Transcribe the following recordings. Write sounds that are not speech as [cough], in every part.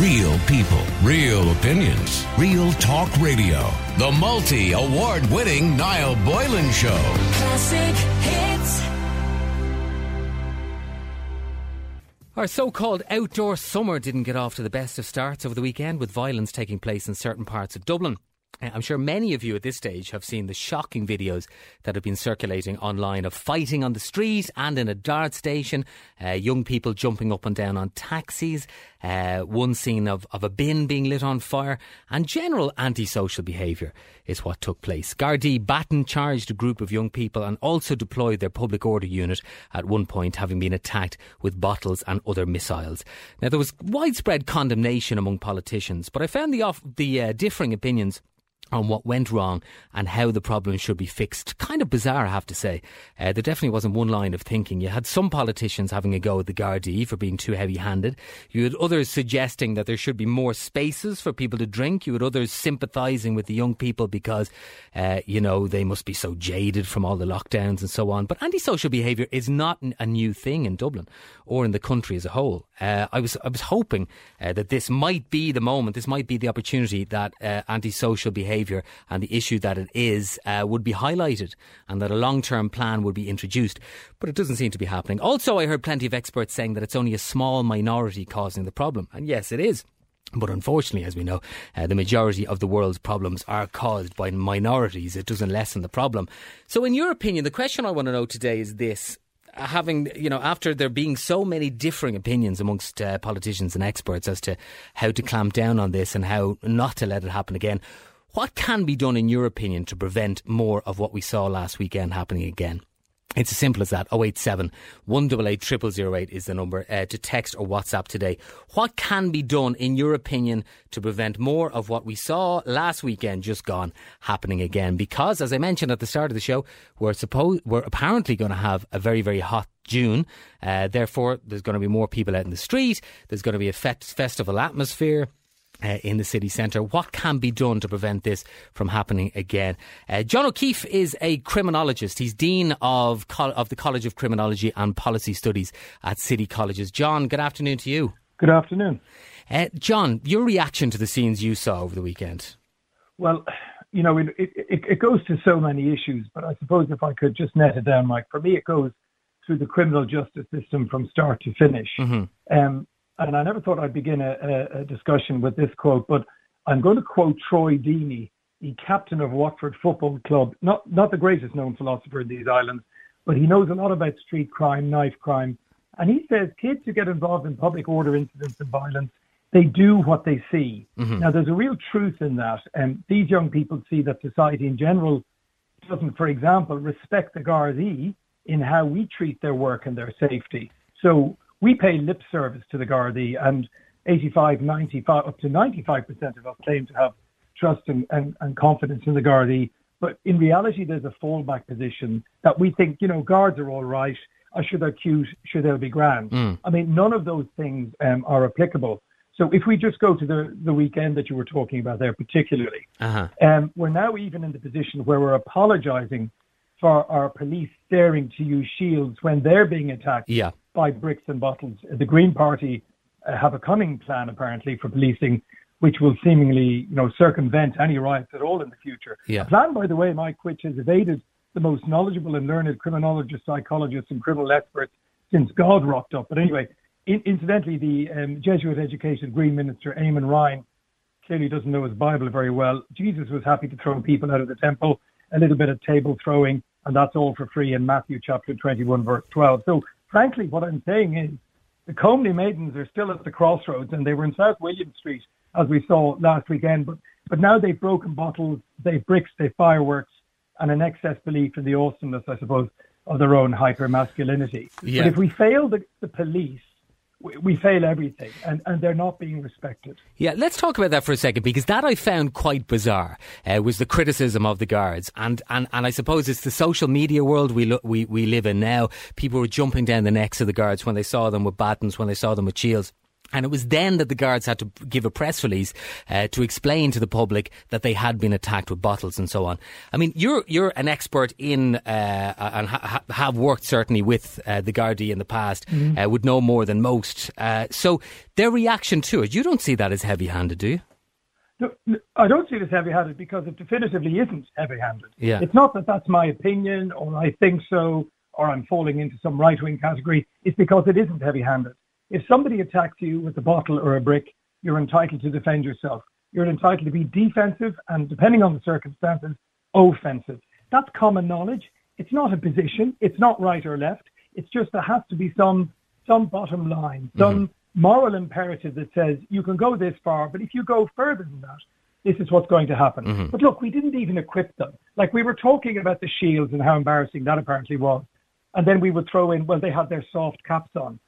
Real people, real opinions, real talk radio. The multi award winning Niall Boylan Show. Classic hits. Our so called outdoor summer didn't get off to the best of starts over the weekend, with violence taking place in certain parts of Dublin. Uh, I'm sure many of you at this stage have seen the shocking videos that have been circulating online of fighting on the street and in a dart station, uh, young people jumping up and down on taxis, uh, one scene of, of a bin being lit on fire, and general antisocial behaviour is what took place. Gardaí Baton charged a group of young people and also deployed their public order unit at one point, having been attacked with bottles and other missiles. Now, there was widespread condemnation among politicians, but I found the, off, the uh, differing opinions on what went wrong and how the problem should be fixed. Kind of bizarre, I have to say. Uh, there definitely wasn't one line of thinking. You had some politicians having a go at the Gardaí for being too heavy handed. You had others suggesting that there should be more spaces for people to drink. You had others sympathising with the young people because, uh, you know, they must be so jaded from all the lockdowns and so on. But antisocial behaviour is not a new thing in Dublin or in the country as a whole. Uh, I was I was hoping uh, that this might be the moment, this might be the opportunity that uh, antisocial behaviour and the issue that it is uh, would be highlighted, and that a long term plan would be introduced. But it doesn't seem to be happening. Also, I heard plenty of experts saying that it's only a small minority causing the problem, and yes, it is. But unfortunately, as we know, uh, the majority of the world's problems are caused by minorities. It doesn't lessen the problem. So, in your opinion, the question I want to know today is this having, you know, after there being so many differing opinions amongst uh, politicians and experts as to how to clamp down on this and how not to let it happen again, what can be done, in your opinion, to prevent more of what we saw last weekend happening again? It's as simple as that. 087 188 0008 is the number uh, to text or WhatsApp today. What can be done, in your opinion, to prevent more of what we saw last weekend just gone happening again? Because, as I mentioned at the start of the show, we're supposed we're apparently going to have a very very hot June. Uh, therefore, there's going to be more people out in the street. There's going to be a fe- festival atmosphere uh, in the city centre. What can be done to prevent this from happening again? Uh, John O'Keeffe is a criminologist. He's Dean of, Col- of the College of Criminology and Policy Studies at City Colleges. John, good afternoon to you. Good afternoon. Uh, John, your reaction to the scenes you saw over the weekend? Well, you know, it, it, it goes to so many issues, but I suppose if I could just net it down, Mike, for me, it goes through the criminal justice system from start to finish. Mm-hmm. Um, and I never thought I'd begin a, a, discussion with this quote, but I'm going to quote Troy Deeney, the captain of Watford Football Club, not not the greatest known philosopher in these islands, but he knows a lot about street crime, knife crime, and he says kids who get involved in public order incidents and violence, they do what they see. Mm-hmm. Now, there's a real truth in that, and these young people see that society in general doesn't, for example, respect the Gardaí in how we treat their work and their safety. So we pay lip service to the Gardaí, and 85, 95, up to 95% of us claim to have trust and, and, and confidence in the Gardaí. But in reality, there's a fallback position that we think, you know, guards are all right. Or should they're cute, should they be grand? Mm. I mean, none of those things um, are applicable. So if we just go to the, the weekend that you were talking about there, particularly, uh-huh. um, we're now even in the position where we're apologising for our police daring to use shields when they're being attacked yeah by bricks and bottles. The Green Party uh, have a cunning plan, apparently, for policing, which will seemingly, you know, circumvent any riots at all in the future. Yeah. A plan, by the way, Mike, which has evaded the most knowledgeable and learned criminologists, psychologists, and criminal experts since God rocked up. But anyway, in, incidentally, the um, Jesuit-educated Green Minister Eamon Ryan clearly doesn't know his Bible very well. Jesus was happy to throw people out of the temple, a little bit of table throwing, and that's all for free in Matthew chapter 21, verse 12. So frankly, what I'm saying is the Comely Maidens are still at the crossroads, and they were in South William Street as we saw last weekend. But but now they've broken bottles, they've bricks, they've fireworks, and an excess belief in the awesomeness, I suppose, of their own hyper masculinity. Yeah. But if we fail the, the police we fail everything and, and they're not being respected. Yeah, let's talk about that for a second because that I found quite bizarre uh, was the criticism of the guards and, and, and I suppose it's the social media world we, lo- we, we live in now. People were jumping down the necks of the guards when they saw them with batons, when they saw them with shields. And it was then that the guards had to give a press release uh, to explain to the public that they had been attacked with bottles and so on. I mean, you're you're an expert in uh, and ha- have worked certainly with uh, the Gardaí in the past, mm-hmm. Uh, would know more than most. Uh, so their reaction to it, you don't see that as heavy-handed, do you? No, I don't see it as heavy-handed because it definitively isn't heavy-handed. Yeah. It's not that that's my opinion or I think so or I'm falling into some right-wing category. It's because it isn't heavy-handed. If somebody attacks you with a bottle or a brick, you're entitled to defend yourself. You're entitled to be defensive and, depending on the circumstances, offensive. That's common knowledge. It's not a position. It's not right or left. It's just there has to be some some bottom line, some mm-hmm. moral imperative that says you can go this far, but if you go further than that, this is what's going to happen. Mm-hmm. But look, we didn't even equip them. Like we were talking about the shields and how embarrassing that apparently was. And then we would throw in, well, they had their soft caps on.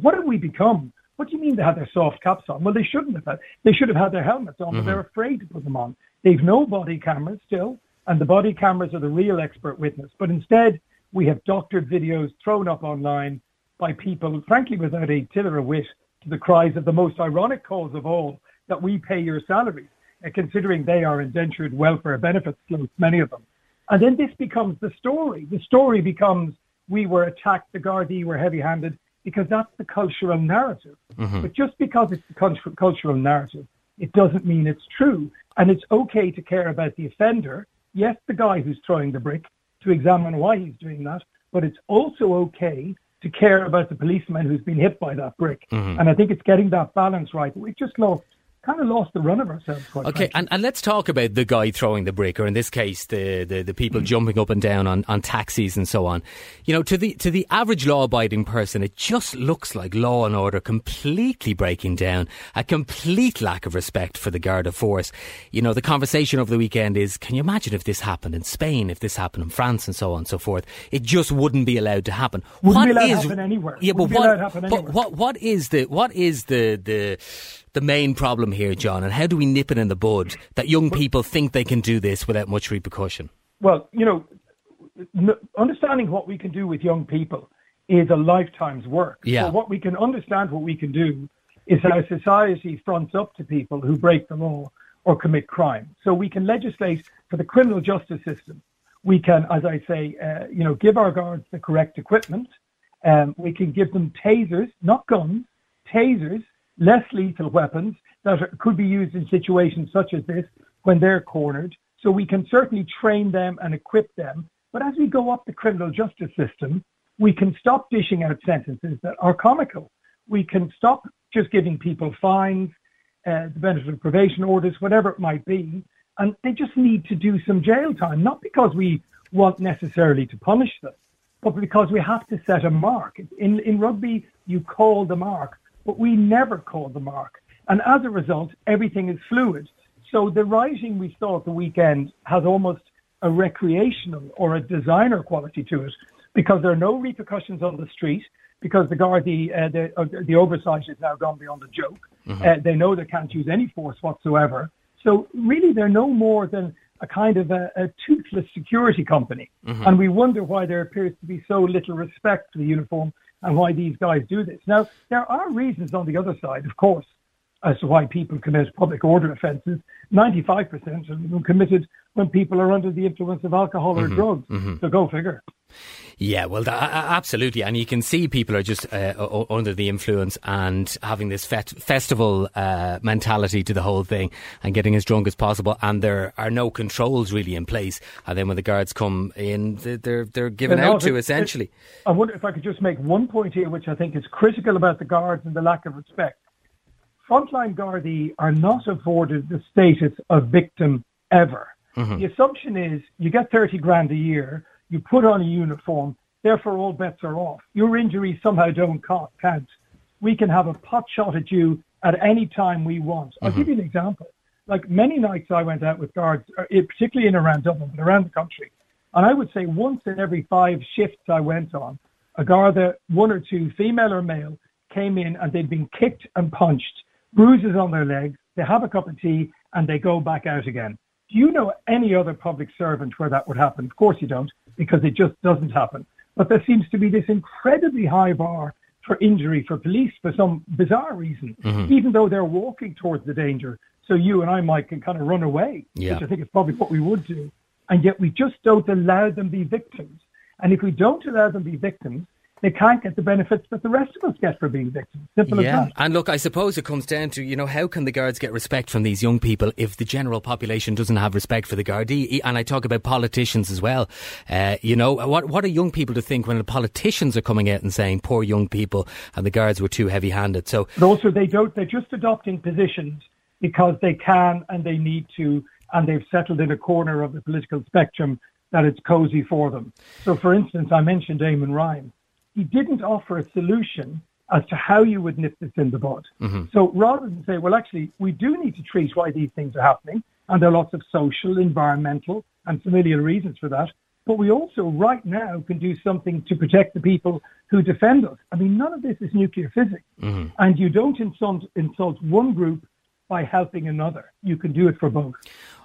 What have we become? What do you mean they had their soft caps on? Well, they shouldn't have had. They should have had their helmets on, mm-hmm. but they're afraid to put them on. They've no body cameras still, and the body cameras are the real expert witness. But instead, we have doctored videos thrown up online by people, frankly, without a tiller of wit, to the cries of the most ironic cause of all that we pay your salaries, uh, considering they are indentured welfare benefits many of them. And then this becomes the story. The story becomes we were attacked, the Gardaí were heavy handed, because that's the cultural narrative. Mm-hmm. But just because it's the cultural narrative, it doesn't mean it's true. And it's okay to care about the offender, yes, the guy who's throwing the brick, to examine why he's doing that, but it's also okay to care about the policeman who's been hit by that brick. Mm-hmm. And I think it's getting that balance right. We've just lost kind of lost the run of ourselves. okay, and, and let's talk about the guy throwing the brick, or in this case, the the, the people mm. jumping up and down on, on taxis and so on. You know, to the to the average law-abiding person, it just looks like law and order completely breaking down, a complete lack of respect for the Garda force. You know, the conversation over the weekend is, can you imagine if this happened in Spain, if this happened in France, and so on and so forth? It just wouldn't be allowed to happen. Wouldn't what be allowed is, to happen anywhere. Yeah, but what, but what what is the what is the the the main problem here, John, and how do we nip it in the bud that young people think they can do this without much repercussion? Well, you know, understanding what we can do with young people is a lifetime's work. Yeah. So what we can understand, what we can do, is how society fronts up to people who break the law or commit crime. So we can legislate for the criminal justice system. We can, as I say, uh, you know, give our guards the correct equipment. Um, we can give them tasers, not guns, tasers less lethal weapons that are, could be used in situations such as this when they're cornered. So we can certainly train them and equip them. But as we go up the criminal justice system, we can stop dishing out sentences that are comical. We can stop just giving people fines, uh, the benefit of probation orders, whatever it might be. And they just need to do some jail time, not because we want necessarily to punish them, but because we have to set a mark. In, in rugby, you call the mark but we never call the mark. And as a result, everything is fluid. So the writing we saw at the weekend has almost a recreational or a designer quality to it because there are no repercussions on the street because the Gardaí, uh, the, uh, the oversight is now gone beyond a joke. Mm-hmm. Uh, they know they can't use any force whatsoever. So really, they're no more than a kind of a, a toothless security company. Mm-hmm. And we wonder why there appears to be so little respect for the uniform and why these guys do this. Now, there are reasons on the other side, of course, as to why people commit public order offences. 95% of them committed when people are under the influence of alcohol or mm-hmm, drugs. Mm-hmm. So go figure. Yeah, well, absolutely, and you can see people are just uh, under the influence and having this fet- festival uh, mentality to the whole thing, and getting as drunk as possible. And there are no controls really in place. And then when the guards come in, they're they're given out to essentially. I wonder if I could just make one point here, which I think is critical about the guards and the lack of respect. Frontline Gardaí are not afforded the status of victim ever. Mm-hmm. The assumption is you get 30 grand a year you put on a uniform, therefore all bets are off. Your injuries somehow don't count. We can have a pot shot at you at any time we want. I'll mm-hmm. give you an example. Like many nights I went out with guards, uh, particularly in around Dublin, but around the country. And I would say once in every five shifts I went on, a guard, one or two, female or male, came in and they'd been kicked and punched, bruises on their legs, they have a cup of tea, and they go back out again. Do you know any other public servant where that would happen? Of course you don't, because it just doesn't happen. But there seems to be this incredibly high bar for injury for police for some bizarre reason, Mm-hmm. even though they're walking towards the danger. So you and I, Mike, can kind of run away, Yeah. which I think is probably what we would do. And yet we just don't allow them be victims. And if we don't allow them be victims, they can't get the benefits that the rest of us get for being victims. Simple Yeah, as that. and look, I suppose it comes down to you know how can the guards get respect from these young people if the general population doesn't have respect for the Gardaí? And I talk about politicians as well. Uh, you know, what what are young people to think when the politicians are coming out and saying poor young people and the guards were too heavy-handed? So But also they don't, they're just adopting positions because they can and they need to, and they've settled in a corner of the political spectrum that it's cozy for them. So for instance, I mentioned Eamon Ryan. He didn't offer a solution as to how you would nip this in the bud. Mm-hmm. So rather than say, well, actually, we do need to treat why these things are happening, and there are lots of social, environmental, and familial reasons for that. But we also, right now, can do something to protect the people who defend us. I mean, none of this is nuclear physics. Mm-hmm. And you don't insult, insult one group by helping another. You can do it for both.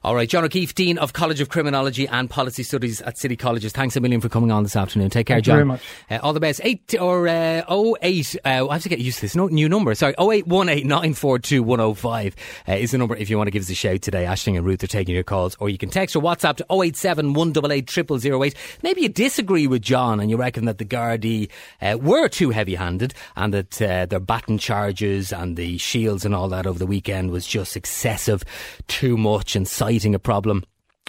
All right, John O'Keeffe, Dean of College of Criminology and Policy Studies at City Colleges. Thanks a million for coming on this afternoon. Take care, Thank you John. very much. Uh, all the best. Eight or uh, 08, uh, I have to get used to this no, new number. Sorry, 0818 942 105 uh, is the number if you want to give us a shout today. Ashling and Ruth are taking your calls. Or you can text or WhatsApp to 087 188 0008. Maybe you disagree with John and you reckon that the Gardaí uh, were too heavy handed and that uh, their baton charges and the shields and all that over the weekend was just excessive, too much, and citing a problem.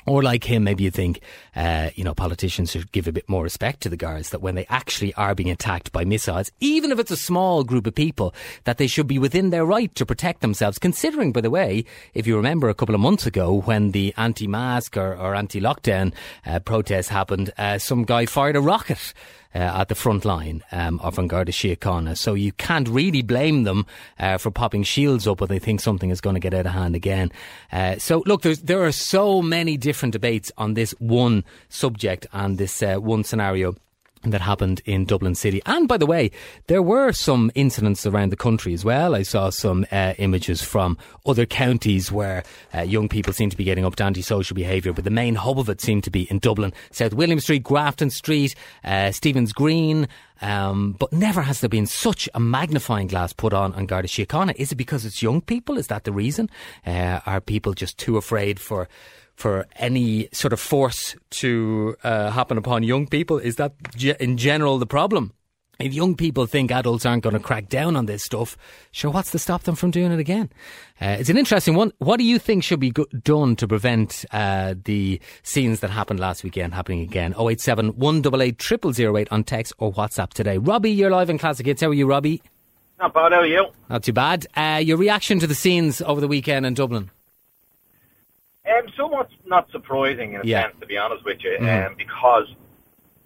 Or like him, maybe you think, uh, you know, politicians should give a bit more respect to the guards that when they actually are being attacked by missiles, even if it's a small group of people, that they should be within their right to protect themselves. Considering, by the way, if you remember a couple of months ago when the anti-mask or, or anti-lockdown uh, protests happened, uh, some guy fired a rocket at the front line um, of An Garda Síochána. So you can't really blame them uh, for popping shields up when they think something is going to get out of hand again. Uh, so look, there are so many different debates on this one subject and this uh, one scenario that happened in Dublin City. And by the way, there were some incidents around the country as well. I saw some uh, images from other counties where uh, young people seem to be getting up to antisocial behaviour, but the main hub of it seemed to be in Dublin. South William Street, Grafton Street, uh, Stephen's Green. Um, but never has there been such a magnifying glass put on on Garda Síochána. Is it because it's young people? Is that the reason? Uh, are people just too afraid for for any sort of force to uh, happen upon young people? Is that ge- in general the problem? If young people think adults aren't going to crack down on this stuff, sure, what's to stop them from doing it again? Uh, it's an interesting one. What do you think should be go- done to prevent uh, the scenes that happened last weekend happening again? 087 188 0008 on text or WhatsApp today. Robbie, you're live in Classic Hits. How are you, Robbie? Not bad, how are you? Not too bad. Uh, your reaction to the scenes over the weekend in Dublin? Um, somewhat not surprising in a Yeah. sense, to be honest with you, Mhm. um, because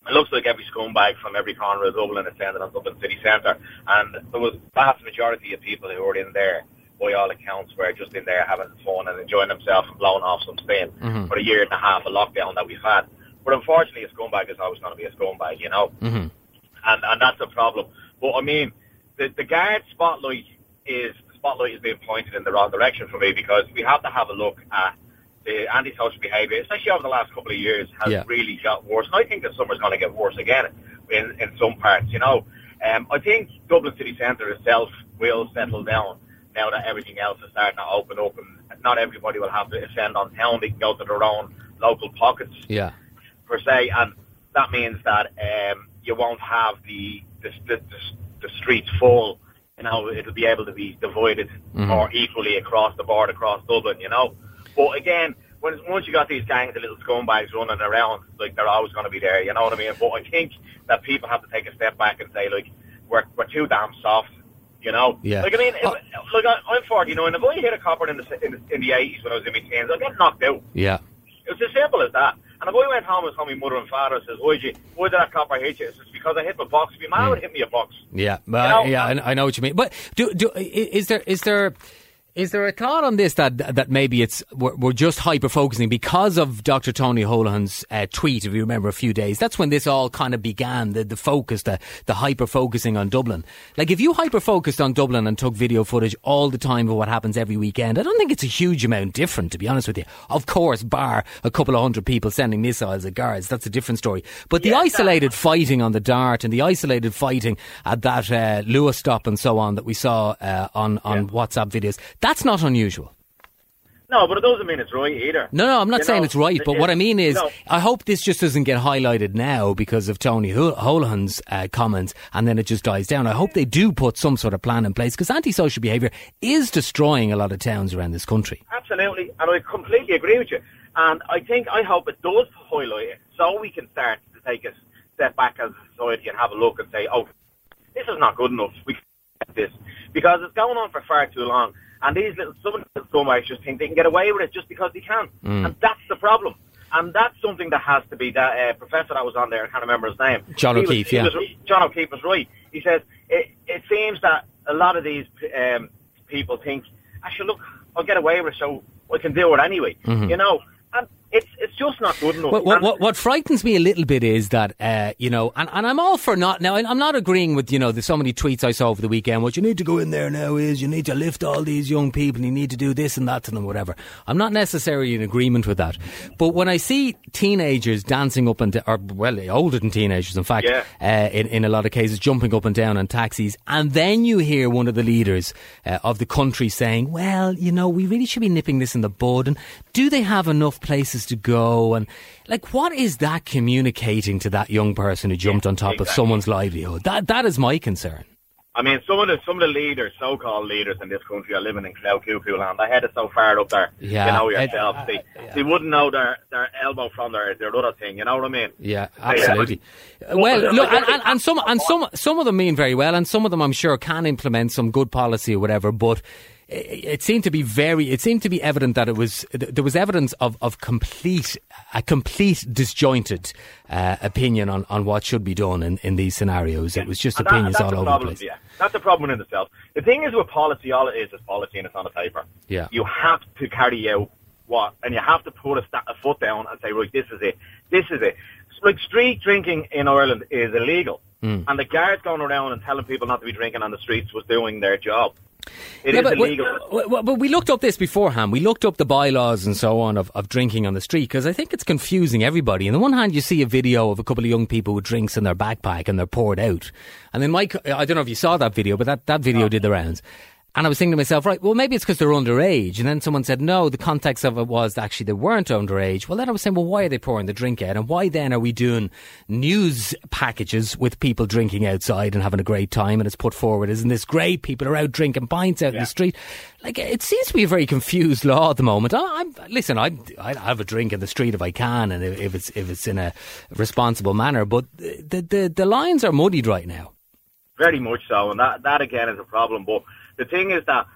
it looks like every scumbag from every corner of Dublin is standing on Dublin city centre, and there was a vast majority of people who were in there, by all accounts, were just in there having fun and enjoying themselves and blowing off some steam Mhm. for a year and a half of lockdown that we've had. But unfortunately, a scumbag is always going to be a scumbag, you know. hmm and and that's a problem. But I mean, the the guard spotlight is the spotlight is being pointed in the wrong direction for me because we have to have a look at the antisocial behaviour, especially over the last couple of years, has Yeah. really got worse. And I think the summer's going to get worse again in in some parts. You know, um, I think Dublin city centre itself will settle down now that everything else is starting to open up, and not everybody will have to ascend on town. They can go to their own local pockets Yeah. per se, and that means that um, you won't have the the, the the streets full. You know, it'll be able to be divided Mhm. more equally across the board across Dublin. You know, but again, when once you got these gangs of little scumbags running around, like they're always going to be there. You know what I mean? But I think that people have to take a step back and say, like, we're we're too damn soft. You know, Yeah. Like I mean, Oh. if, like I, I'm 49. If I hit a copper in the in the, in the 80s when I was in my teens, I'd get knocked out. Yeah. It was as simple as that. And if I went home and told my mother and father, says, why'd you, why did that copper hit you? It's because I hit my box. If my mom mm. would hit me a box. Yeah, well, You know, yeah, I, I know what you mean. But do, do, is there is there Is there a thought on this that that maybe it's we're, we're just hyper focusing because of Dr. Tony Holohan's uh, tweet? If you remember a few days, that's when this all kind of began. The the focus, the the hyper focusing on Dublin. Like if you hyper focused on Dublin and took video footage all the time of what happens every weekend, I don't think it's a huge amount different. To be honest with you, of course, bar a couple of hundred people sending missiles at guards, that's a different story. But the Yeah, isolated fighting on the Dart and the isolated fighting at that uh, Luas stop and so on that we saw uh, on on WhatsApp videos, that's not unusual. No, but it doesn't mean it's right either. No, no, I'm not You saying know, it's right, but it- what I mean is, no. I hope this just doesn't get highlighted now because of Tony Holohan's uh, comments, and then it just dies down. I hope they do put some sort of plan in place because antisocial behaviour is destroying a lot of towns around this country. Absolutely, and I completely agree with you. And I think I hope it does highlight it, so we can start to take a step back as a society and have a look and say, "Oh, this is not good enough. We can get this," because it's going on for far too long. And these little some of the scumbags just think they can get away with it just because they can, and that's the problem. And that's something that has to be that uh, professor that was on there. I can't remember his name. John He O'Keeffe, he yeah. was- John O'Keeffe was right. He says it, it seems that a lot of these um, people think, actually, look, I'll get away with it, so I can do it anyway. You know, it's it's just not good enough. What, what, what, frightens me a little bit is that, uh, you know, and, and I'm all for not, now I'm not agreeing with, you know, the so many tweets I saw over the weekend. What you need to go in there now is you need to lift all these young people, you need to do this and that to them, whatever. I'm not necessarily in agreement with that. But when I see teenagers dancing up and, or well, older than teenagers, in fact, Yeah. uh, in, in a lot of cases, jumping up and down on taxis, and then you hear one of the leaders uh, of the country saying, well, you know, we really should be nipping this in the bud, and do they have enough places to go? And, like, what is that communicating to that young person who jumped on top of someone's livelihood? That That is my concern. I mean, some of the some of the leaders, so-called leaders in this country, are living in Cloud Cuckoo land. They headed so far up there, Yeah, you know it- yourself. they, they wouldn't know their, their elbow from their their other thing. You know what I mean? Yeah, absolutely. Uh, Well, but- look, and, and, and some and some some of them mean very well, and some of them I'm sure can implement some good policy or whatever. But it, seemed to be very. It seemed to be evident that it was there was evidence of of complete a complete disjointed uh, opinion on, on what should be done in, in these scenarios. It was just And that- opinions that's all over problem, the place. Yeah, that's the problem in itself. The thing is with policy, all it is is policy, and it's on the paper. Yeah. you have to carry out what, and you have to put a, sta- a foot down and say, right, this is it, this is it. Like street drinking in Ireland is illegal, Hmm. and the guards going around and telling people not to be drinking on the streets was doing their job. It is Yeah, but, illegal. w- w- but we looked up this beforehand. We looked up the bylaws and so on of, of drinking on the street because I think it's confusing everybody. On the one hand, you see a video of a couple of young people with drinks in their backpack and they're poured out. And then Mike, I don't know if you saw that video, but that, that video did the rounds. And I was thinking to myself, right, well, maybe it's because they're underage. And then someone said, no, the context of it was actually they weren't underage. Well, then I was saying, well, why are they pouring the drink out? And why then are we doing news packages with people drinking outside and having a great time? And it's put forward, isn't this great? People are out drinking pints out in the street. Like, it seems to be a very confused law at the moment. I, I'm, listen, I, I have a drink in the street if I can and if, if it's, if it's in a responsible manner. But the, the, the lines are muddied right now. Very much so, and that that again is a problem. But the thing is that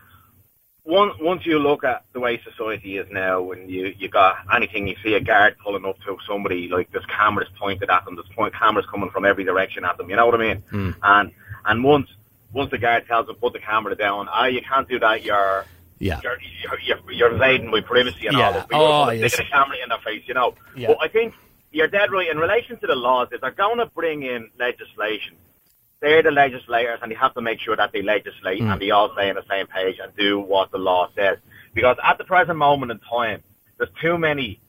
once once you look at the way society is now, when you you got anything, you see a guard pulling up to somebody, like there's cameras pointed at them, there's point cameras coming from every direction at them. You know what I mean? And and once once the guard tells them put the camera down, ah, you can't do that. You're Yeah. you're, you're, you're, invading my privacy and Yeah. all this. But Oh, you're gonna yes. a camera in their face, you know. Yeah. But I think you're dead right in relation to the laws. If they're going to bring in legislation, they're the legislators, and they have to make sure that they legislate and they all stay on the same page and do what the law says. Because at the present moment in time, there's too many,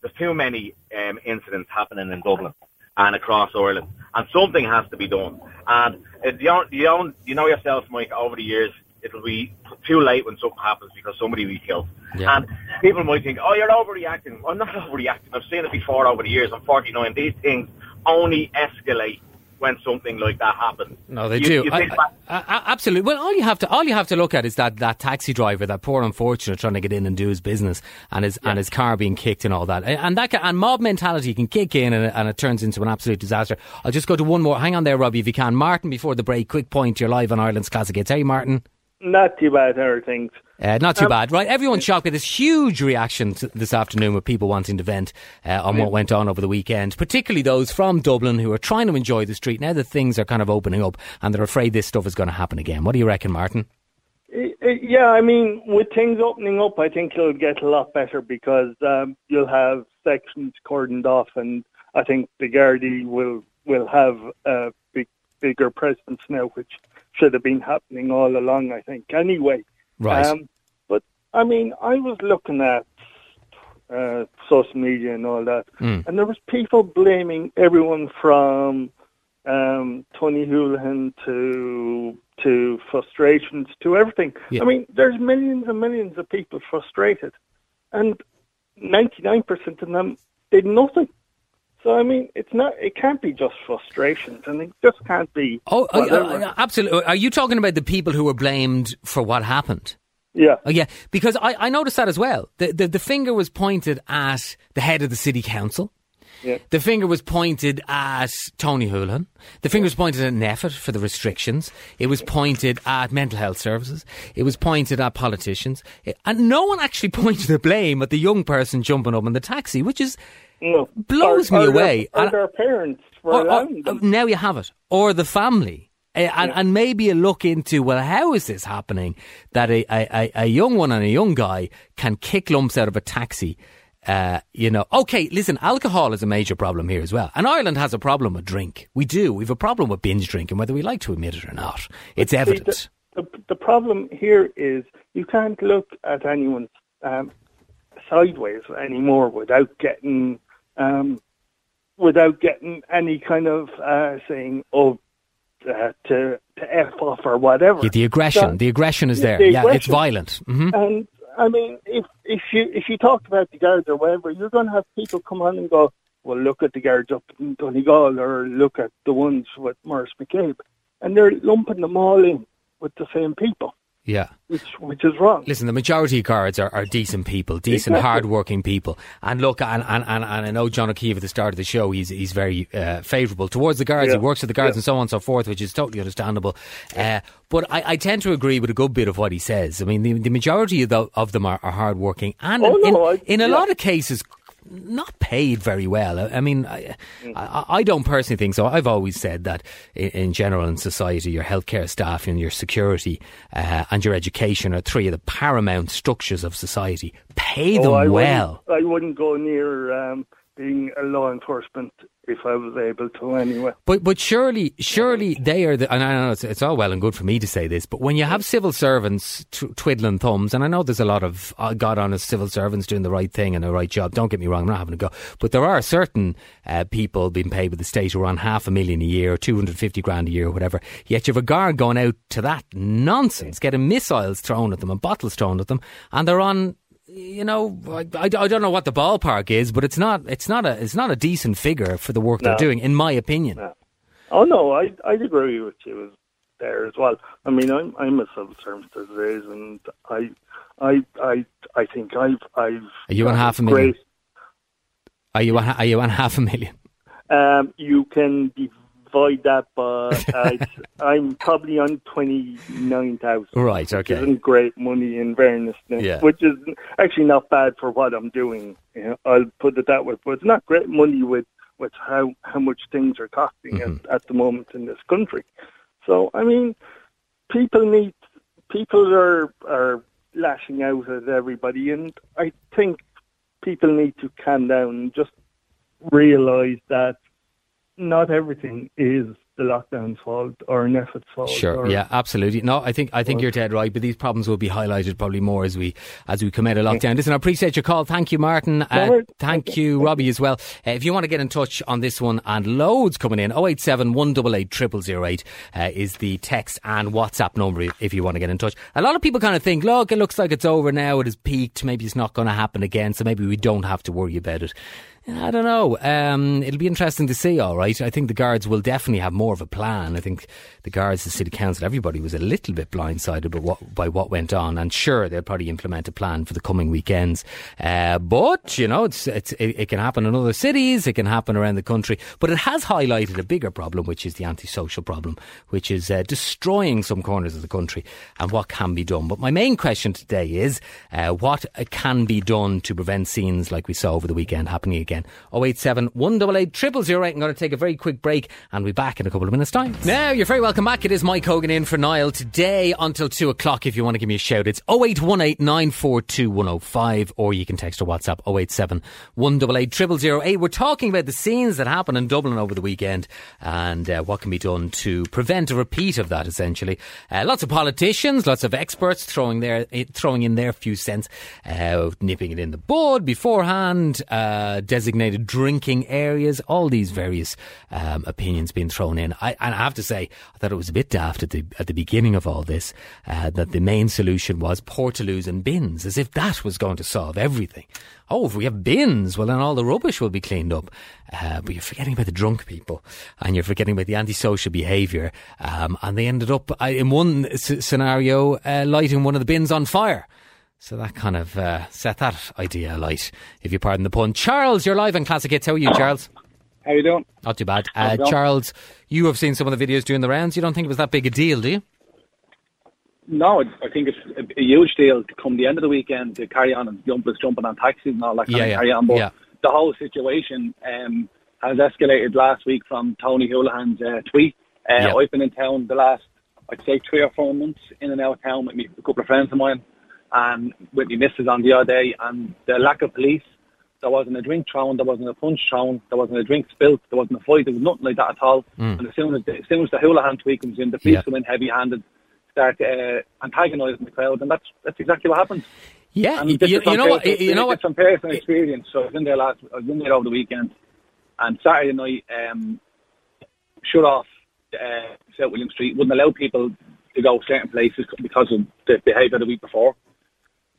there's too many um, incidents happening in Dublin and across Ireland, and something has to be done. And uh, you, know, you, know, you know yourself, Mike. Over the years, it'll be too late when something happens because somebody will be killed. Yeah. And people might think, "Oh, you're overreacting." I'm not overreacting. I've seen it before over the years. I'm 49. These things only escalate when something like that happens. No, they You- do. you I- I- I- I- absolutely. Well, all you have to all you have to look at is that, that taxi driver, that poor unfortunate, trying to get in and do his business, and his and his car being kicked and all that, and and that can, and mob mentality can kick in, and, it- and it turns into an absolute disaster. I'll just go to one more. Hang on there, Robbie, if you can. Martin, before the break, quick point. You're live on Ireland's Classic Hits. Hey, Martin. Not too bad, how are things? Uh, not too bad, right? Everyone shocked by this huge reaction this afternoon with people wanting to vent uh, on what went on over the weekend, particularly those from Dublin who are trying to enjoy the street now that things are kind of opening up and they're afraid this stuff is going to happen again. What do you reckon, Martin? Yeah, I mean, with things opening up, I think it'll get a lot better because um, you'll have sections cordoned off, and I think the Gardaí will will have a big, bigger presence now, which should have been happening all along. I think anyway. Right. Um, but I mean, I was looking at uh, social media and all that, Mm. and there was people blaming everyone from um, Tony Houlihan to to frustrations to everything. Yeah. I mean, there's millions and millions of people frustrated, and ninety nine percent of them did nothing. So I mean, it's not. It can't be just frustrations, and it just can't be. Oh, uh, uh, absolutely. Are you talking about the people who were blamed for what happened? yeah. Oh, yeah, because I, I noticed that as well. The, the the finger was pointed at the head of the city council. Yeah. The finger was pointed at Tony Holohan. The finger was pointed at NPHET for the restrictions. It was pointed at mental health services. It was pointed at politicians. It- and no one actually [laughs] pointed the blame at the young person jumping up in the taxi, which is No. blows Or- me or away. Their, And- their parents for or, or, them. now you have it. Or the family. Uh, and, and maybe a look into, well, how is this happening that a, a, a- a young one and a young guy can kick lumps out of a taxi? Uh, you know, okay, listen, alcohol is a major problem here as well. And Ireland has a problem with drink. We do. We have a problem with binge drinking, whether we like to admit it or not. It's See, evident. The, the, the problem here is you can't look at anyone um, sideways anymore without getting um, without getting any kind of uh, saying, "Oh, uh, to to f off" or whatever. Yeah, the aggression, So- the aggression is there. the Yeah, it's violent. hmm And I mean, if if you if you talk about the guards or whatever, you're going to have people come on and go, "Well, look at the guards up in Donegal, or look at the ones with Maurice McCabe," and they're lumping them all in with the same people, Yeah. which which is wrong. Listen, the majority of guards are, are decent people, decent, Exactly. hard-working people. And look, and, and, and, and I know John O'Keeffe at the start of the show, he's he's very uh, favourable towards the guards. Yeah. He works with the guards Yeah. and so on and so forth, which is totally understandable. Uh, but I, I tend to agree with a good bit of what he says. I mean, the, the majority of, the, of them are, are hard-working, and Oh, in, no, I- in a yeah. lot of cases. Not paid very well. I, I mean, I, Mm. I, I don't personally think so. I've always said that in, in general in society, your healthcare staff and your security uh, and your education are three of the paramount structures of society. Pay them Oh, I well. Wouldn't, I wouldn't go near um, being a law enforcement if I was able to anyway. But but surely surely they are the and I know it's, it's all well and good for me to say this, but when you have civil servants tw- twiddling thumbs, and I know there's a lot of uh, God honest civil servants doing the right thing and the right job. Don't get me wrong, I'm not having a go, but there are certain uh, people being paid with the state who are on half a million a year, or two hundred fifty grand a year, or whatever. Yet you have a guard going out to that nonsense, getting missiles thrown at them and bottles thrown at them, and they're on you know, I, I, don't know what the ballpark is, but it's not it's not a it's not a decent figure for the work they're doing, in my opinion. Oh no, I I agree with you there as well. I mean, I'm I'm a civil servant as it is, and I I I I think I've I've Are you on half a million? great- Are you on, are you on half a million? Um, you can divide that by. Uh, [laughs] I'm probably on twenty nine thousand. Right. Which Okay. isn't great money in fairness, Yeah. which is actually not bad for what I'm doing. You know, I'll put it that way, but it's not great money with with how how much things are costing Mm-hmm. at, at the moment in this country. So I mean, people need people are are lashing out at everybody, and I think people need to calm down and just realize that not everything is the lockdown's fault or NPHET's fault. Sure. Yeah. Absolutely. No, I think I think you're dead right. But these problems will be highlighted probably more as we as we come out of lockdown. Listen, I appreciate your call. Thank you, Martin. Uh, thank you, Robbie, as well. Uh, if you want to get in touch on this one and loads coming in, 087 188 0008 uh, is the text and WhatsApp number if you want to get in touch. A lot of people kind of think, look, it looks like it's over now. It has peaked. Maybe it's not going to happen again. So maybe we don't have to worry about it. I don't know. Um, it'll be interesting to see, all right. I think the guards will definitely have more of a plan. I think the guards, the city council, everybody was a little bit blindsided by what, by what went on. And sure, they'll probably implement a plan for the coming weekends. Uh, but, you know, it's, it's, it, it can happen in other cities, it can happen around the country. But it has highlighted a bigger problem, which is the antisocial problem, which is uh, destroying some corners of the country and what can be done. But my main question today is uh, what can be done to prevent scenes like we saw over the weekend happening again again. 087 188 0008. I'm going to take a very quick break and be back in a couple of minutes' time. Now, you're very welcome back. It is Mike Hogan in for Niall today until 2 o'clock if you want to give me a shout. It's 0818 942 105 or you can text or WhatsApp 087 188 0008. We're talking about the scenes that happened in Dublin over the weekend and uh, what can be done to prevent a repeat of that, essentially. Uh, lots of politicians, lots of experts throwing their eh, throwing in their few cents, uh, nipping it in the bud beforehand, uh, designated drinking areas, all these various um, opinions being thrown in. I, and I have to say, I thought it was a bit daft at the at the beginning of all this uh, that the main solution was portaloos and bins, as if that was going to solve everything. Oh, if we have bins, well, then all the rubbish will be cleaned up. Uh, but you're forgetting about the drunk people and you're forgetting about the antisocial behaviour. Um, and they ended up, uh, in one scenario, uh, lighting one of the bins on fire. So that kind of uh, set that idea alight, if you pardon the pun. Charles, you're live on Classic Hits. How are you, Charles? How you doing? Not too bad. Uh? Charles, you have seen some of the videos doing the rounds. You don't think it was that big a deal, do you? No, I think it's a, huge deal to come the end of the weekend to carry on and jumpers jumping on taxis and all that kind Yeah, of yeah, carry on. But yeah. the whole situation um, has escalated last week from Tony Houlihan's uh, tweet. Uh, Yeah. I've been in town the last, I'd say, three or four months in and out of town with me, a couple of friends of mine and with my missus on the other day. And the lack of police, there wasn't a drink thrown, there wasn't a punch thrown, there wasn't a drink spilt, there wasn't a fight, there was nothing like that at all. And as soon as, the, as soon as the Houlihan tweet comes in, the police Mm. Yeah. come in heavy-handed, start uh, antagonising the crowd, and that's that's exactly what happened. Yeah, And you, you know what? You know what? It's from personal experience. So I was in there last. I was in there over the weekend, and Saturday night, um, shut off uh, South William Street. Wouldn't allow people to go certain places because of the behaviour the week before.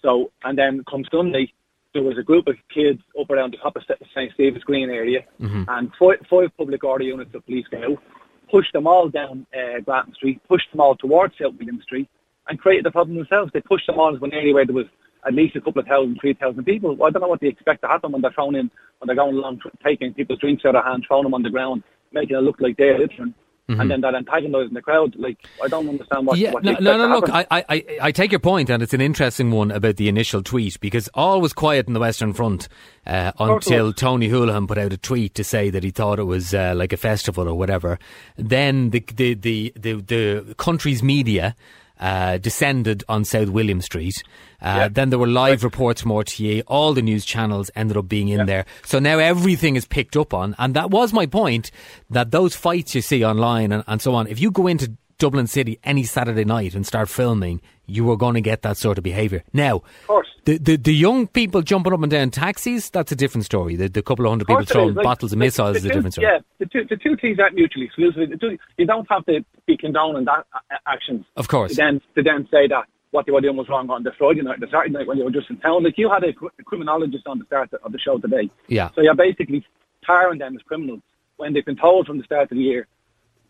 So, and then come Sunday, there was a group of kids up around the top of St Stephen's Green area, and five, five public order units of police go out, pushed them all down uh, Grafton Street, pushed them all towards South William Street, and created the problem themselves. They pushed them all into an area where there was at least a couple of thousand, three thousand people. Well, I don't know what they expect to happen when they're thrown in, when they're going along, taking people's drinks out of hand, throwing them on the ground, making it look like they're littering. And then that antagonising the crowd, like I don't understand what. Yeah, what no, no, no. Look. I, I, I- I take your point, and it's an interesting one about the initial tweet because all was quiet in the Western Front uh, until. Tony Holohan put out a tweet to say that he thought it was uh, like a festival or whatever. Then the the the the, the country's media. Uh, descended on South William Street. Uh, Then there were live reports RTE. All the news channels ended up being in there. So now everything is picked up on. And that was my point that those fights you see online and, and so on, if you go into Dublin City any Saturday night and start filming, you were going to get that sort of behaviour. Now, Of course. the, the the young people jumping up and down taxis, that's a different story. The, the couple of hundred people Of it throwing. Like, bottles of missiles is a two- different story. Yeah, the two, the two things aren't mutually exclusive. You don't have to be condoning that uh, actions. Of course. To then, to then say that what they were doing was wrong on the Friday night, the Saturday night when you were just in town. Like you had a, a criminologist on the start of the show today. Yeah. So you're basically tarring them as criminals when they've been told from the start of the year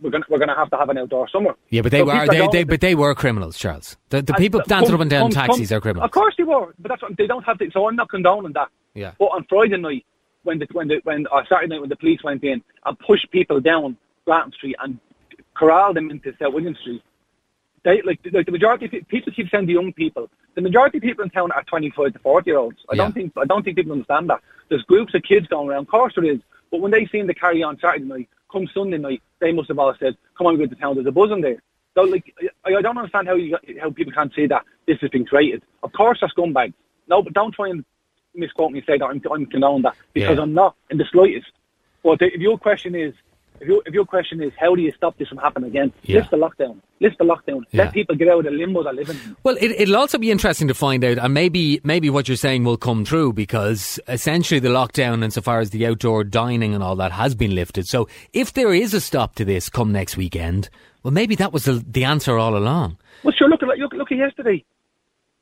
we're going we're to have to have an outdoor summer. Yeah, but they So were they, they but they were criminals, Charles. The, the people come- dancing up and down come- taxis come- are criminals. Of course they were, but that's what, they don't have to. So I'm not condoning that. Yeah. But on Friday night, when the when the when or Saturday night when the police went in and pushed people down Grafton Street and corralled them into South William Street, they like the, the majority of people keep saying the young people. The majority of people in town are 25 to 40 year olds. I Yeah. don't think I don't think people understand that. There's groups of kids going around. Of course there is. But when they seen the carry on Saturday night, come Sunday night, they must have all said, "Come on, we go to town. There's a buzz in there." So like, I, I don't understand how you how people can't see that this has been created. Of course, they're scumbags. No, but don't try and misquote me and say that I'm, I'm condoning that because Yeah. I'm not in the slightest. But if your question is, if your, if your question is, how do you stop this from happening again? Yeah. Lift the lockdown. Lift the lockdown. Yeah. Let people get out of the limbo they're living in. Well, it, it'll also be interesting to find out, and maybe maybe what you're saying will come true because essentially the lockdown, insofar as the outdoor dining and all that, has been lifted. So if there is a stop to this come next weekend, well, maybe that was the, the answer all along. Well, sure. Look at look, look at yesterday.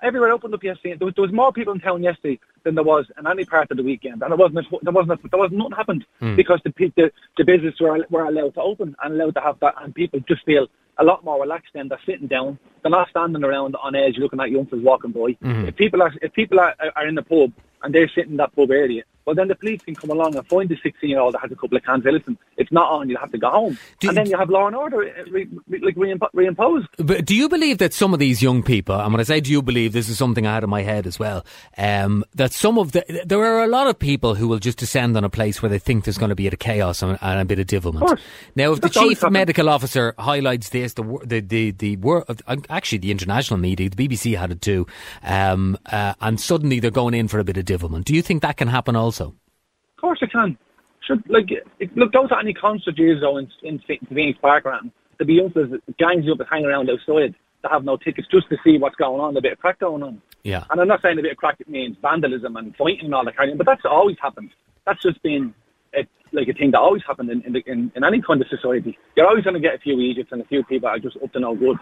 Everywhere opened up yesterday. There was, there was more people in town yesterday than there was in any part of the weekend, and there wasn't there wasn't there was nothing happened hmm. because the, the the business were were allowed to open and allowed to have that, and people just feel a lot more relaxed. Then they're sitting down, they're not standing around on edge looking at youngsters walking by. Hmm. If people are if people are, are in the pub and they're sitting in that pub area well, then the police can come along and find the 16 year old that has a couple of cans. Say, listen, it's not on. You'll have to go home, Do- and then you have law and order uh, re, re, like reimpo- reimposed. But do you believe that some of these young people, and when I say do you believe, this is something I had in my head as well, um, that some of the, there are a lot of people who will just descend on a place where they think there's going to be a chaos and, and a bit of devilment. course. Now, if That's the chief medical officer highlights this, the the the, the wor- uh, actually the international media, the BBC had it too, um, uh, and suddenly they're going in for a bit of divilment. Do you think that can happen also? Of course it can. Should like it, look go to any concert years though in in Ph- Phoenix Park around. There'll be youngsters, gangs up and hanging around outside that have no tickets just to see what's going on, a bit of crack going on. Yeah. And I'm not saying a bit of crack means vandalism and fighting and all that kind of, thing, but that's always happened. That's just been a, like a thing that always happened in in, the, in in any kind of society. You're always going to get a few idiots and a few people that are just up to no good.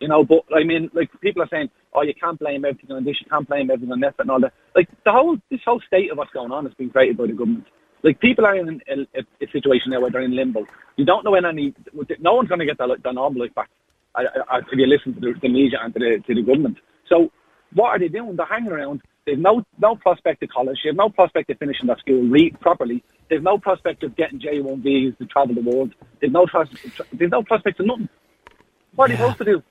You know, but I mean, like people are saying, oh, you can't blame everything on this, you can't blame everything on that, and all that. Like the whole this whole state of what's going on has been created by the government. Like people are in a, a, a situation now where they're in limbo. You don't know when any, no one's going to get their, their normal life back. I, I, if you listen to the, the media and to the, to the government. So what are they doing? They're hanging around. They've no no prospect of college. They have no prospect of finishing their school read properly. They've no prospect of getting J1 visas to travel the world. They've no pros- they've no prospect of nothing. What are they supposed to do?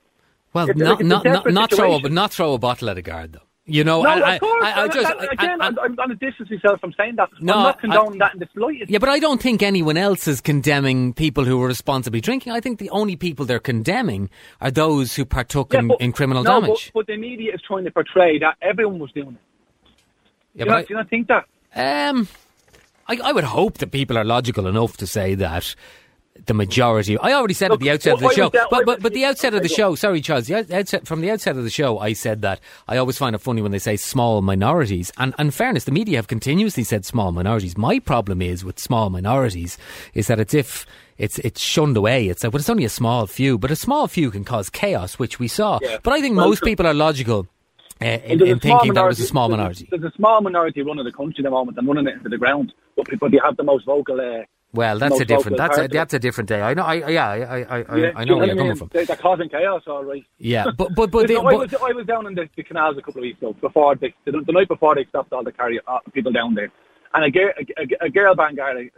Well, It's not not not, not throw a, not throw a bottle at a guard though. You know, No, I, of course. I, I and just again, I- I- I'm, I'm going to distance myself from saying that. No, I'm not I- condoning that in the slightest. Yeah, but I don't think anyone else is condemning people who were responsibly drinking. I think the only people they're condemning are those who partook Yeah, in, but- in criminal no, damage. But, but the media is trying to portray that everyone was doing it. yeah, do, you not, do you not think that? Um, I, I would hope that people are logical enough to say that the majority. I already said Look, at the outset of the show, but, but but the outset of the show. Sorry, Charles. The outset, from the outset of the show, I said that I always find it funny when they say small minorities. And in fairness, the media have continuously said small minorities. My problem is with small minorities is that it's if it's it's shunned away. It's like, well, it's only a small few, but a small few can cause chaos, which we saw. Yeah. But I think Well, most people are logical uh, in, in a thinking that was a small there's minority. There's a small minority running the country at the moment and running it into the ground. But people, they have the most vocal. Uh, Well, that's a different. That's a, part of it. that's a different day. I know. I yeah. I I, I, Yeah, I know where you're coming from. They, they're causing chaos, all right. Yeah, but but but, they, [laughs] Listen, I, was, I was down in the, the canals a couple of weeks ago, before they, the, the night before they stopped all the carry uh, people down there. And a, girl, a, a, a girl ban garda,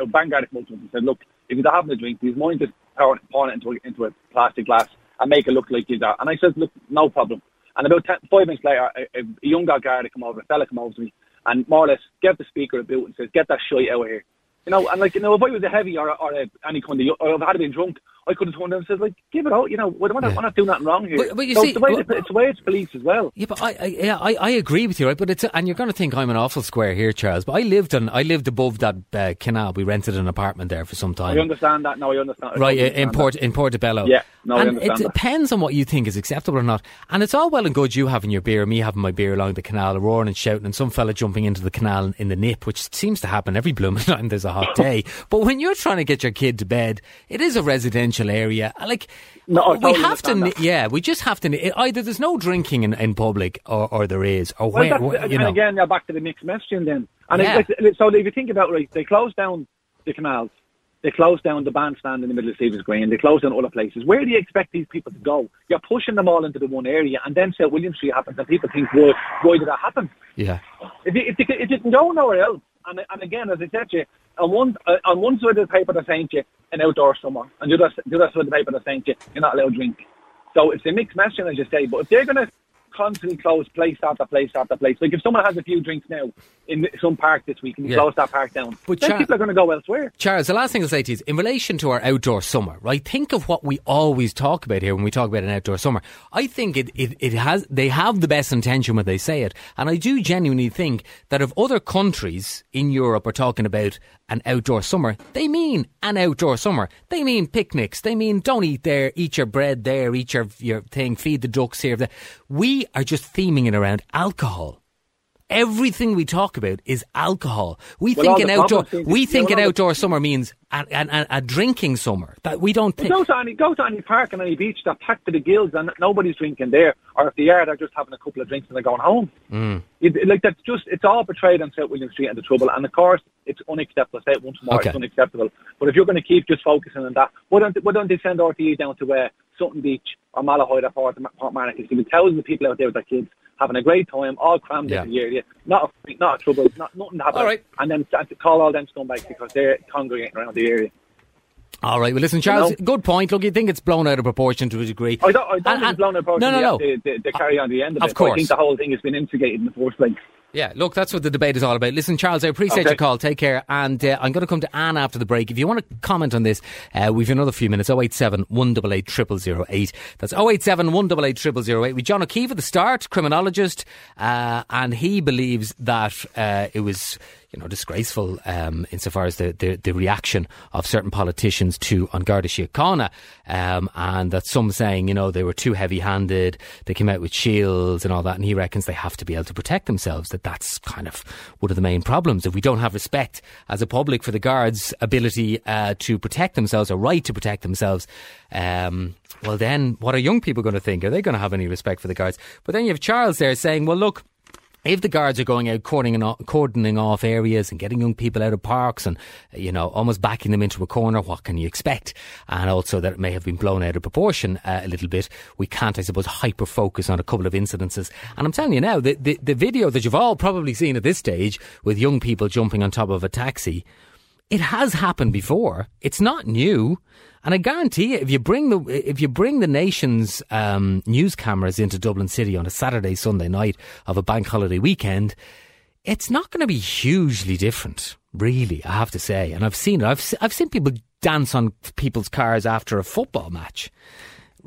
a, a ban garda came up and said, look, if you're having a drink, please mind just pouring, pouring it into a, into a plastic glass and make it look like you are. And I said, look, no problem. And about ten, five minutes later, a, a young guard come over, a fella come over to me, and more or less gave the speaker a boot and says, get that shit out of here. You know, and like, you know, if I was a heavy or, or a, any kind of, or if I had been drunk, I could have turned down and said, like, give it out, you know, we're, not, Yeah. we're not doing nothing wrong here. But- but you so see- it's, the way the, it's the way it's policed as well. Yeah, but I, I yeah I, I agree with you, right? But it's and you're going to think I'm an awful square here, Charles. But I lived on I lived above that uh, canal. We rented an apartment there for some time. I understand that. No, I understand. I Right, uh, in Port that. in Portobello. Yeah, no, I and understand it that. depends on what you think is acceptable or not. And it's all well and good you having your beer, me having my beer along the canal, roaring and shouting, and some fella jumping into the canal in, in the nip, which seems to happen every blooming [laughs] time there's a hot [laughs] day. But when you're trying to get your kid to bed, it is a residential area. Like No, we have to, that. yeah, we just have to. Either there's no drinking in, in public, or, or there is, or Well, where, that's, where- and you know. again, now back to the mixed messaging then. And Yeah. it's like, so if you think about right, they closed down the canals, they closed down the bandstand in the middle of Stephen's Green, they closed down other places. Where do you expect these people to go? You're pushing them all into the one area, and then St William Street happens, and people think, why, why did that happen? yeah. If you, if you, if you can go nowhere else, and, and again, as I said to you, on one, uh, on one side of the paper they're saying to you, an outdoor summer, and the other, the other side of the paper they're saying to you, you're not allowed to drink. So it's a mixed message, as you say, but if they're going to constantly close place after place after place, like if someone has a few drinks now in some park this week and you Yeah. close that park down, But then Char- people are going to go elsewhere. Charles, the last thing I'll say to you is in relation to our outdoor summer, right? Think of what we always talk about here when we talk about an outdoor summer. I think it, it, it has, they have the best intention when they say it. And I do genuinely think that if other countries in Europe are talking about an outdoor summer, they mean an outdoor summer. They mean picnics. They mean don't eat there, eat your bread there, eat your, your thing, feed the ducks here. We are just theming it around alcohol. Everything we talk about is alcohol. We Well, think an outdoor, problems seem to- we think an outdoor summer means a, a, a, drinking summer. That we don't think. Go to any go to any park and any beach that's packed to the gills and nobody's drinking there, or if they are, they're just having a couple of drinks and they're going home. Mm. It, like that's just it's all portrayed on South William Street and the trouble, and of course it's unacceptable. I say it once more, Okay. it's unacceptable. But if you're going to keep just focusing on that, why don't why don't they send RTE down to uh, Sutton Beach or Malahide or Port Portmarnock? There's going to be thousands of people out there with their kids, having a great time, all crammed Yeah. into the area, not a, not a trouble, not nothing to happen. All right. And then to call all them scumbags because they're congregating around the area. All right. Well, listen, Charles. know? Good point. Look, you think it's blown out of proportion to a degree. I don't, I don't And- think it's blown apart. No, no, no. The, the, the carry uh, on the end of, Of it. but I think the whole thing has been instigated in the first place. Yeah, look, that's what the debate is all about. Listen, Charles, I appreciate Okay. your call. Take care. And uh, I'm going to come to Anne after the break. If you want to comment on this, uh, we've another few minutes. 087 188 0008. That's 087 188 0008. With John O'Keeffe at the start, criminologist, uh, and he believes that uh, it was you know, disgraceful um, insofar as the, the, the reaction of certain politicians to An Garda Síochána, um, and that some saying, you know, they were too heavy-handed, they came out with shields and all that, and he reckons they have to be able to protect themselves, that that's kind of one of the main problems. If we don't have respect as a public for the guards' ability uh, to protect themselves, or right to protect themselves, um, well then, what are young people going to think? Are they going to have any respect for the guards? But then you have Charles there saying, well, look, if the guards are going out cordoning off, cordoning off areas and getting young people out of parks and, you know, almost backing them into a corner, what can you expect? And also that it may have been blown out of proportion uh, a little bit. We can't, I suppose, hyper focus on a couple of incidences. And I'm telling you now, the, the, the video that you've all probably seen at this stage with young people jumping on top of a taxi, it has happened before. It's not new. And I guarantee you, if you bring the if you bring the nation's um, news cameras into Dublin City on a Saturday, Sunday night of a bank holiday weekend, it's not going to be hugely different, really. I have to say, and I've seen it. I've I've seen people dance on people's cars after a football match.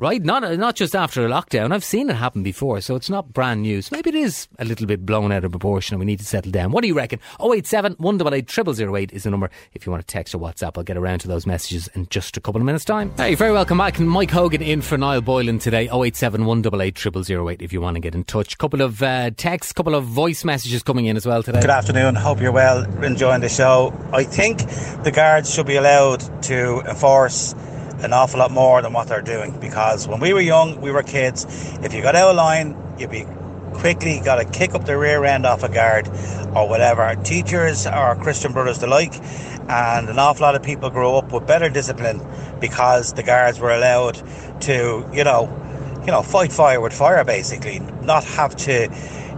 Right, not not just after a lockdown. I've seen it happen before, so it's not brand new. So maybe it is a little bit blown out of proportion, and we need to settle down. What do you reckon? 087 188 0008 is the number if you want to text or WhatsApp. I'll get around to those messages in just a couple of minutes' time. Hey, very welcome back. And Mike Hogan in for Niall Boylan today. 087 188 0008 if you want to get in touch. Couple of uh, texts, couple of voice messages coming in as well today. Good afternoon. Hope you're well, enjoying the show. I think the guards should be allowed to enforce an awful lot more than what they're doing because when we were young, we were kids. If you got out of line, you'd be quickly got to kick up the rear end off a guard or whatever. Teachers or Christian brothers alike, and an awful lot of people grow up with better discipline because the guards were allowed to, you know, you know, fight fire with fire basically, not have to,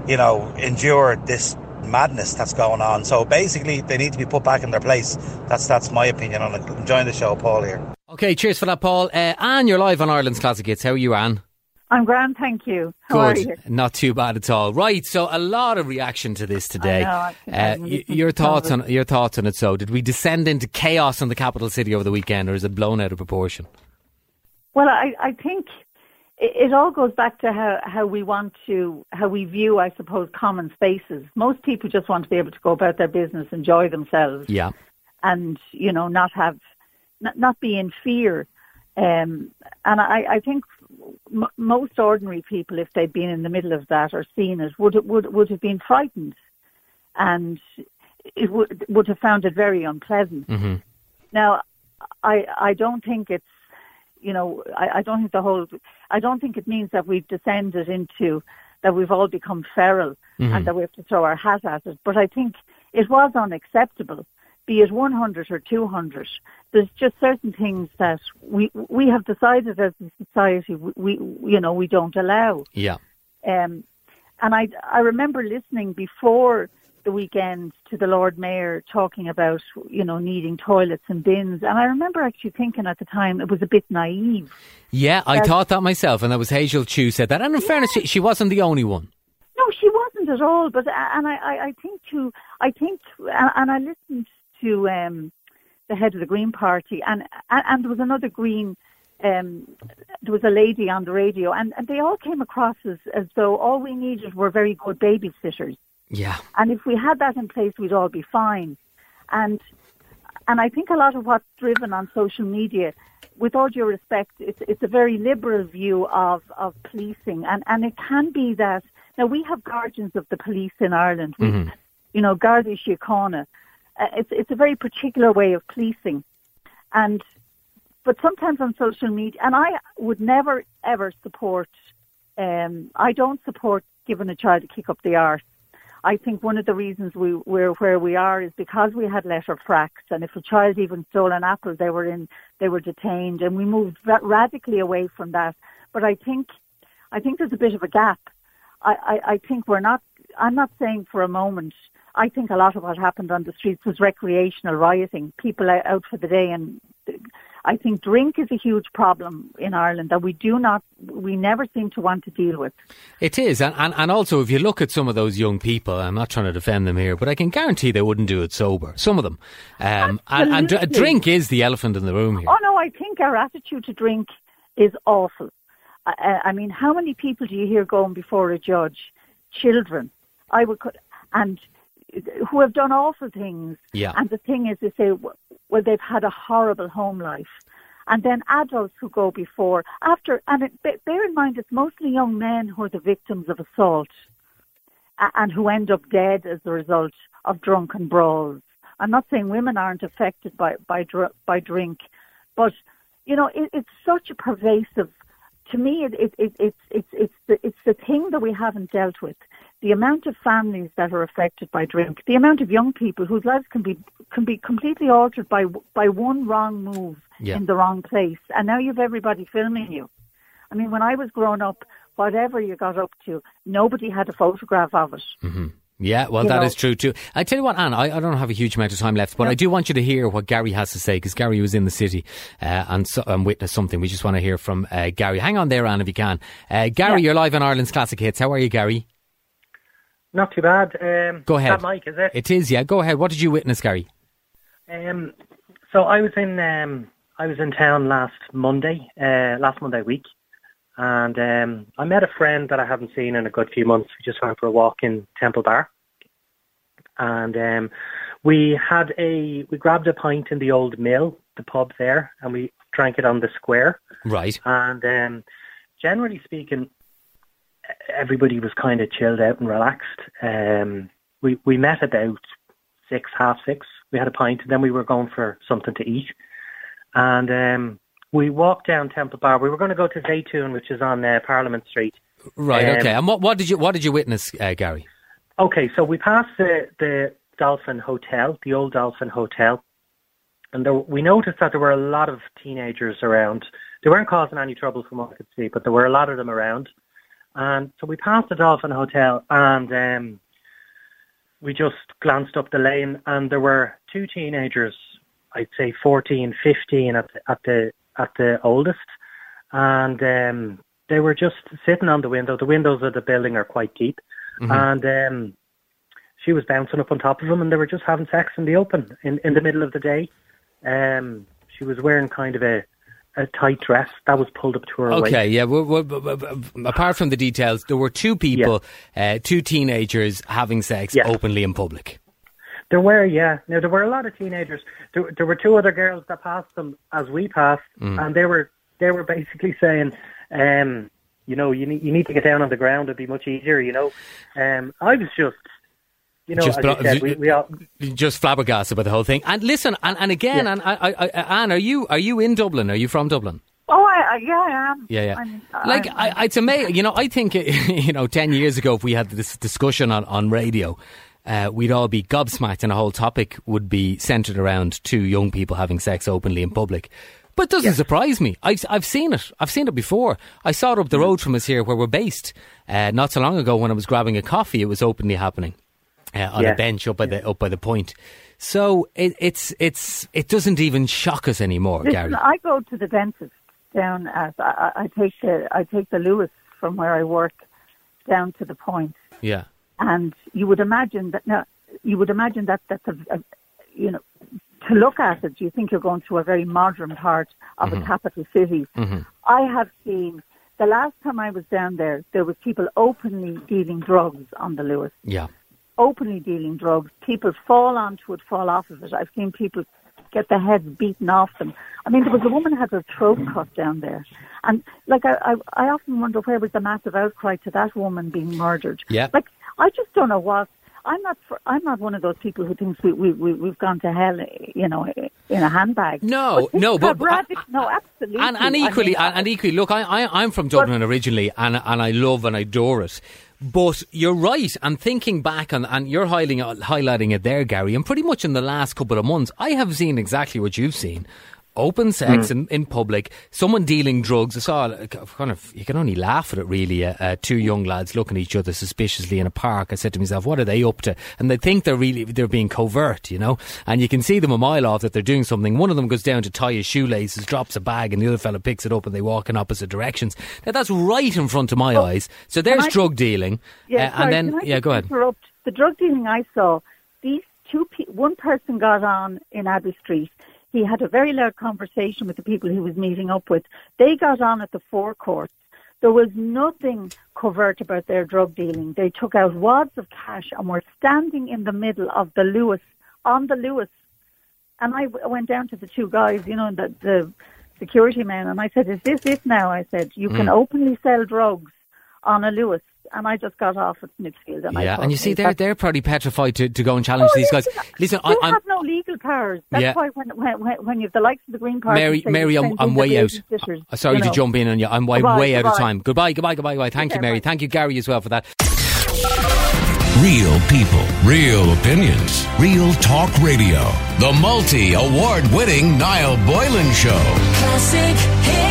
you know, endure this madness that's going on. So basically, they need to be put back in their place. That's that's my opinion on it. Enjoying the show, Paul here. Okay, cheers for that, Paul. Uh, Anne, you're live on Ireland's Classic Hits. How are you, Anne? I'm grand, thank you. How are Good, you? not too bad at all. Right, so a lot of reaction to this today. know, uh, y- your to some of thoughts on your thoughts on it? So, did we descend into chaos in the capital city over the weekend, or is it blown out of proportion? Well, I, I think it, it all goes back to how, how we want to, how we view, I suppose, common spaces. Most people just want to be able to go about their business, enjoy themselves, Yeah, and you know, not have, not, not be in fear. Um, and I, I think m- most ordinary people, if they'd been in the middle of that or seen it, would would would have been frightened, and it would would have found it very unpleasant. hmm Now, I I don't think it's you know I, I don't think the whole I don't think it means that we've descended into that we've all become feral and that we have to throw our hat at it. But I think it was unacceptable, be it 100 or 200. There's just certain things that we we have decided as a society we, we you know we don't allow. yeah, Um, and I, I remember listening before the weekend to the Lord Mayor talking about, you know, needing toilets and bins. And I remember actually thinking at the time it was a bit naive. yeah. I thought that myself, and that was Hazel Chu said that. And in fairness, she, she wasn't the only one. No, she wasn't at all. But and I, I, I think to I think and I listened to um, the head of the Green Party, and and, and there was another Green. Um, there was a lady on the radio, and, and they all came across as, as though all we needed were very good babysitters. Yeah, And if we had that in place, we'd all be fine. And and I think a lot of what's driven on social media, with all due respect, it's it's a very liberal view of, of policing, and and it can be that now we have guardians of the police in Ireland. We, Mhm. you know, Garda Síochána. Uh, it's it's a very particular way of policing, and but sometimes on social media, and I would never ever support. Um, I don't support giving a child a kick up the arse. I think one of the reasons we, we're where we are is because we had letter fracks, and if a child even stole an apple, they were in, they were detained, and we moved radically away from that. But I think, I think there's a bit of a gap. I, I, I think we're not. I'm not saying for a moment. I think a lot of what happened on the streets was recreational rioting, people out for the day, and I think drink is a huge problem in Ireland that we do not, we never seem to want to deal with. It is, and, and, and also if you look at some of those young people, I'm not trying to defend them here, but I can guarantee they wouldn't do it sober. Some of them, um, and, and dr- drink is the elephant in the room here. Oh no, I think our attitude to drink is awful. I, I mean, how many people do you hear going before a judge? Children, I would, and who have done awful things. Yeah. And the thing is, they say, well, they've had a horrible home life. And then adults who go before, after, and it, bear in mind, it's mostly young men who are the victims of assault and who end up dead as a result of drunken brawls. I'm not saying women aren't affected by by by drink, but you know it, it's such a pervasive. To me, it, it, it, it's it's it's the it's the thing that we haven't dealt with. The amount of families that are affected by drink, the amount of young people whose lives can be can be completely altered by by one wrong move Yeah. in the wrong place, and now you've everybody filming you. I mean, when I was growing up, whatever you got up to, nobody had a photograph of it. Mm-hmm. Yeah, well, that know- is true too. I tell you what, Anne, I, I don't have a huge amount of time left, but I do want you to hear what Gary has to say because Gary was in the city uh, and, so, and witnessed something. We just want to hear from uh, Gary. Hang on there, Anne, if you can. Uh, Gary, you're live on Ireland's Classic Hits. How are you, Gary? Not too bad. Um, Go ahead. That Mike, is it? It is, yeah. Go ahead. What did you witness, Gary? Um, so I was in um, I was in town last Monday, uh, last Monday week, and um, I met a friend that I haven't seen in a good few months. We just went for a walk in Temple Bar, and um, we had a we grabbed a pint in the old mill, the pub there, and we drank it on the square. Right. And um, generally speaking, everybody was kind of chilled out and relaxed. Um, we we met about six, half six. We had a pint, and then we were going for something to eat. And um, we walked down Temple Bar. We were going to go to Zaytoon, which is on uh, Parliament Street. Right. Um, okay. And what, what did you what did you witness, uh, Gary? Okay, so we passed the, the Dolphin Hotel, the old Dolphin Hotel, and there, we noticed that there were a lot of teenagers around. They weren't causing any trouble from what I could see, but there were a lot of them around. And so we passed the Dolphin Hotel, and um, we just glanced up the lane, and there were two teenagers, I'd say 14, 15 at the, at the at the oldest, and um, they were just sitting on the window. The windows of the building are quite deep, and um, she was bouncing up on top of him, and they were just having sex in the open in in the middle of the day. Um, she was wearing kind of a a tight dress that was pulled up to her waist. Okay, yeah. Well, well, well, well, apart from the details, there were two people, uh, two teenagers having sex Yeah. openly in public. There were, yeah. Now there were a lot of teenagers. There, there were two other girls that passed them as we passed, and they were they were basically saying, um, you know, you need you need to get down on the ground. It'd be much easier, you know. Um, I was just, you know, Just as you said, we, we all, Just flabbergasted by the whole thing. And listen, and, and again, and I, I, I, Anne, are you are you in Dublin? Are you from Dublin? Oh, I, I, yeah, I am. Yeah, yeah. I'm, like, I'm- I, it's amazing. You know, I think, [laughs] you know, 10 years ago, if we had this discussion on, on radio, uh, we'd all be gobsmacked and a whole topic would be centered around two young people having sex openly in public. But it doesn't surprise me. I've, I've seen it. I've seen it before. I saw it up the road from us here where we're based. Uh, not so long ago when I was grabbing a coffee, it was openly happening uh, on Yeah. a bench up by the up by the point. So it, it's it's it doesn't even shock us anymore, Gary. I go to the dentist down at I I take the I take the Luas from where I work down to the point, Yeah. And you would imagine that now you would imagine that that's a, a you know to look at it, you think you're going to a very modern part of a mm-hmm. capital city. Mm-hmm. I have seen the last time I was down there, there was people openly dealing drugs on the Luas. Yeah. openly dealing drugs. People fall onto it, fall off of it. I've seen people get their heads beaten off them. I mean, there was a woman who had her throat cut down there, and like I, I, I often wonder where was the massive outcry to that woman being murdered. Yeah. Like I just don't know what. I'm not. For, I'm not one of those people who thinks we, we, we we've gone to hell, you know, in a handbag. No, things no, have but- radic- no, absolutely. and, and I equally, mean, and, and equally, look, I, I, I'm from Dublin originally, and and I love and I adore it. But you're right, and thinking back, and, and you're highlighting, highlighting it there, Gary, and pretty much in the last couple of months, I have seen exactly what you've seen. Open sex in, in public, someone dealing drugs. I saw uh, kind of, you can only laugh at it really. Uh, uh, two young lads looking at each other suspiciously in a park. I said to myself, what are they up to? And they think they're really, they're being covert, you know? And you can see them a mile off that they're doing something. One of them goes down to tie his shoelaces, drops a bag, and the other fella picks it up and they walk in opposite directions. Now that's right in front of my Oh, eyes. So there's I- drug dealing. Yeah, Uh, sorry, and then, can I yeah, go ahead. Interrupt. The drug dealing I saw, these two, pe- one person got on in Abbey Street. He had a very loud conversation with the people he was meeting up with. They got on at the Four Courts. There was nothing covert about their drug dealing. They took out wads of cash and were standing in the middle of the Luas, on the Luas. And I w- went down to the two guys, you know, the, the security men, and I said, is this it now? I said, you can Mm. openly sell drugs on a Luas. And I just got off at Smithfield. And I Yeah, thought, and you see, they're that's- they're probably petrified to, to go and challenge Oh, these yes, guys. Listen, I, I'm have no legal powers. That's Yeah. why when, when, when, when you have the likes of the Green Party... Mary, Mary, I'm, I'm way out. babysitters, Uh, Sorry you to jump in on you. I'm way, Goodbye, way out of time. Goodbye, goodbye, goodbye, goodbye. Thank you, care, Mary. bye. Thank you, Gary, as well for that. Real people, real opinions, real talk radio. The multi award winning Niall Boylan Show. Classic hits.